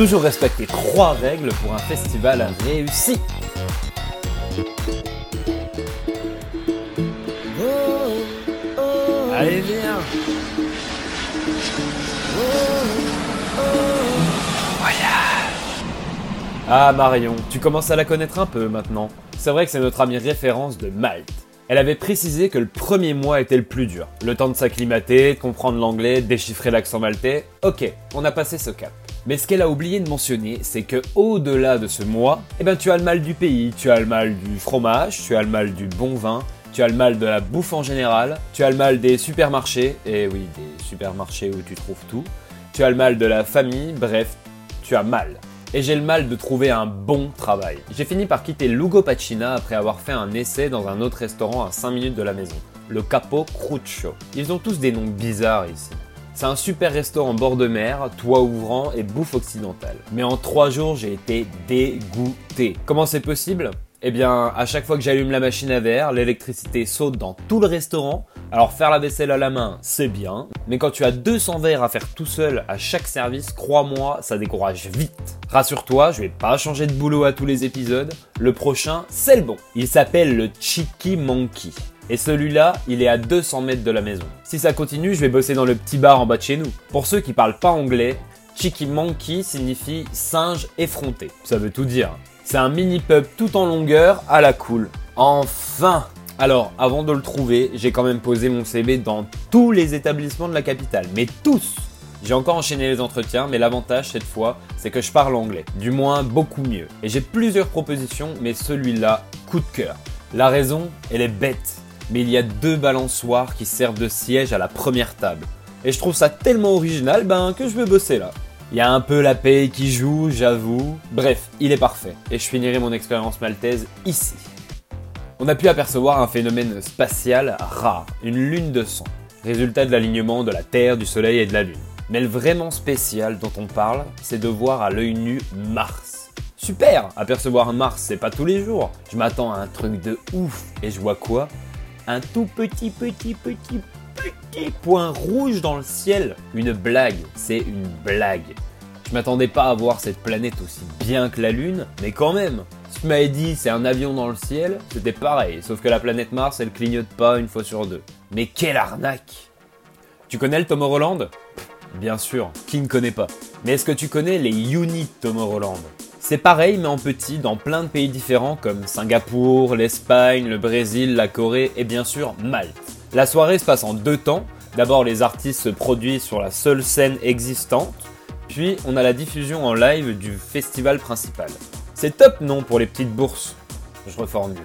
Toujours respecter trois règles pour un festival réussi. Allez, viens Ah Marion, tu commences à la connaître un peu maintenant. C'est vrai que c'est notre amie référence de Malte. Elle avait précisé que le premier mois était le plus dur. Le temps de s'acclimater, de comprendre l'anglais, de déchiffrer l'accent maltais. Ok, on a passé ce cap. Mais ce qu'elle a oublié de mentionner, c'est que au-delà de ce mois, eh ben tu as le mal du pays, tu as le mal du fromage, tu as le mal du bon vin, tu as le mal de la bouffe en général, tu as le mal des supermarchés, et oui, des supermarchés où tu trouves tout, tu as le mal de la famille, bref, tu as mal et j'ai le mal de trouver un bon travail. J'ai fini par quitter Lugo Pacina après avoir fait un essai dans un autre restaurant à 5 minutes de la maison, le Capo Cruccio. Ils ont tous des noms bizarres ici. C'est un super restaurant bord de mer, toit ouvrant et bouffe occidentale. Mais en 3 jours, j'ai été dégoûté. Comment c'est possible? Eh bien, à chaque fois que j'allume la machine à verre, l'électricité saute dans tout le restaurant. Alors faire la vaisselle à la main, c'est bien, mais quand tu as 200 verres à faire tout seul à chaque service, crois-moi, ça décourage vite. Rassure-toi, je vais pas changer de boulot à tous les épisodes. Le prochain, c'est le bon. Il s'appelle le Chiki Monkey. Et celui-là, il est à 200 mètres de la maison. Si ça continue, je vais bosser dans le petit bar en bas de chez nous. Pour ceux qui parlent pas anglais, Chiki Monkey signifie singe effronté. Ça veut tout dire. C'est un mini pub tout en longueur à la cool. Enfin Alors, avant de le trouver, j'ai quand même posé mon CV dans tous les établissements de la capitale, mais tous j'ai encore enchaîné les entretiens, mais l'avantage cette fois, c'est que je parle anglais. Du moins, beaucoup mieux. Et j'ai plusieurs propositions, mais celui-là, coup de cœur. La raison, elle est bête. Mais il y a deux balançoires qui servent de siège à la première table. Et je trouve ça tellement original, ben, que je veux bosser là. Il y a un peu la paye qui joue, j'avoue. Bref, il est parfait. Et je finirai mon expérience maltaise ici. On a pu apercevoir un phénomène spatial rare, une lune de sang, résultat de l'alignement de la Terre, du Soleil et de la Lune. Mais le vraiment spécial dont on parle, c'est de voir à l'œil nu Mars. Super Apercevoir Mars, c'est pas tous les jours. Je m'attends à un truc de ouf. Et je vois quoi? Un tout petit, petit, petit, petit point rouge dans le ciel. Une blague, c'est une blague. Je m'attendais pas à voir cette planète aussi bien que la Lune, mais quand même. Si tu m'avais dit c'est un avion dans le ciel, c'était pareil, sauf que la planète Mars elle clignote pas une fois sur deux. Mais quelle arnaque Tu connais le Tomorrowland? Bien sûr, qui ne connaît pas? Mais est-ce que tu connais les Unit Tomorrowland? C'est pareil mais en petit dans plein de pays différents comme Singapour, l'Espagne, le Brésil, la Corée et bien sûr Malte. La soirée se passe en deux temps. D'abord, les artistes se produisent sur la seule scène existante, puis on a la diffusion en live du festival principal. C'est top, non, pour les petites bourses? Je reformule.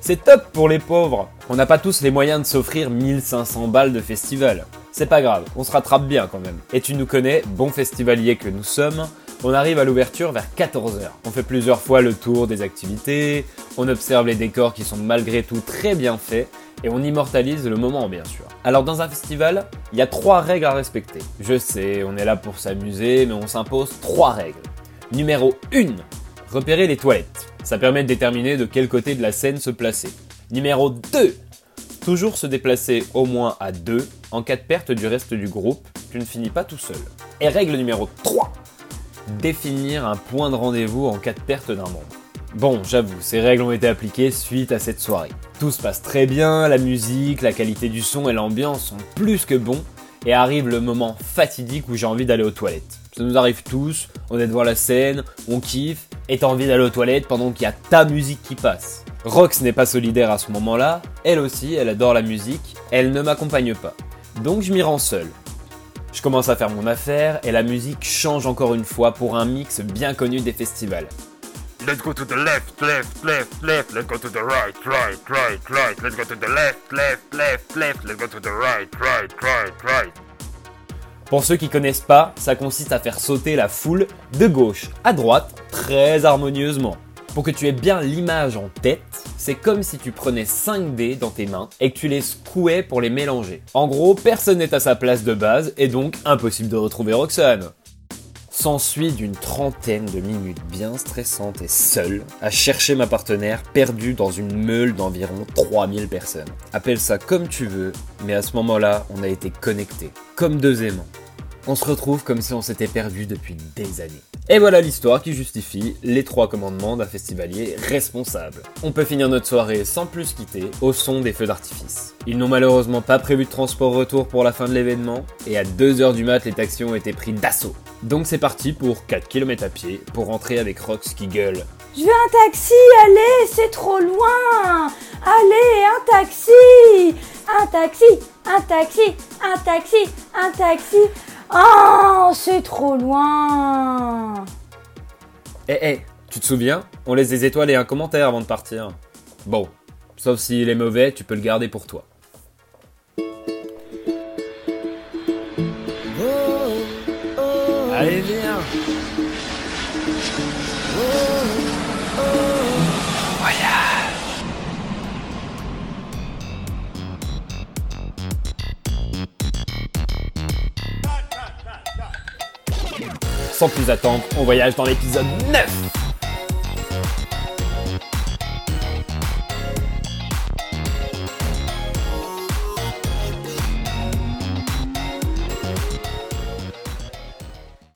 C'est top pour les pauvres. On n'a pas tous les moyens de s'offrir 1500 balles de festival. C'est pas grave, on se rattrape bien quand même. Et tu nous connais, bon festivalier que nous sommes, on arrive à l'ouverture vers 14h. On fait plusieurs fois le tour des activités, on observe les décors qui sont malgré tout très bien faits, et on immortalise le moment bien sûr. Alors dans un festival, il y a trois règles à respecter. Je sais, on est là pour s'amuser, mais on s'impose trois règles. Numéro 1, repérer les toilettes. Ça permet de déterminer de quel côté de la scène se placer. Numéro 2, toujours se déplacer au moins à deux. En cas de perte du reste du groupe, tu ne finis pas tout seul. Et règle numéro 3, définir un point de rendez-vous en cas de perte d'un membre. Bon, j'avoue, ces règles ont été appliquées suite à cette soirée. Tout se passe très bien, la musique, la qualité du son et l'ambiance sont plus que bons, et arrive le moment fatidique où j'ai envie d'aller aux toilettes. Ça nous arrive tous, on est devant la scène, on kiffe, et t'as envie d'aller aux toilettes pendant qu'il y a ta musique qui passe. Rox n'est pas solidaire à ce moment-là, elle aussi, elle adore la musique, elle ne m'accompagne pas. Donc je m'y rends seul. Je commence à faire mon affaire et la musique change encore une fois pour un mix bien connu des festivals. Let's go to the left, left, left, left. Let's go to the right, right, right, right. Let's go to the left, left, left, left. Let's go to the right, right, right, right. Pour ceux qui connaissent pas, ça consiste à faire sauter la foule de gauche à droite très harmonieusement. Pour que tu aies bien l'image en tête, c'est comme si tu prenais 5 dés dans tes mains et que tu les secouais pour les mélanger. En gros, personne n'est à sa place de base et donc impossible de retrouver Roxane. S'ensuit d'une trentaine de minutes bien stressantes et seul à chercher ma partenaire perdue dans une meule d'environ 3000 personnes. Appelle ça comme tu veux, mais à ce moment-là, on a été connectés, comme deux aimants. On se retrouve comme si on s'était perdu depuis des années. Et voilà l'histoire qui justifie les trois commandements d'un festivalier responsable. On peut finir notre soirée sans plus quitter au son des feux d'artifice. Ils n'ont malheureusement pas prévu de transport retour pour la fin de l'événement, et à 2h du mat, les taxis ont été pris d'assaut. Donc c'est parti pour 4 km à pied pour rentrer avec Rox qui gueule. Je veux un taxi, allez, c'est trop loin. Allez, un taxi. Un taxi, un taxi, un taxi, un taxi. Oh, c'est trop loin. Eh eh, tu te souviens? On laisse des étoiles et un commentaire avant de partir. Bon, sauf s'il est mauvais, tu peux le garder pour toi. Allez, viens Sans plus attendre, on voyage dans l'épisode 9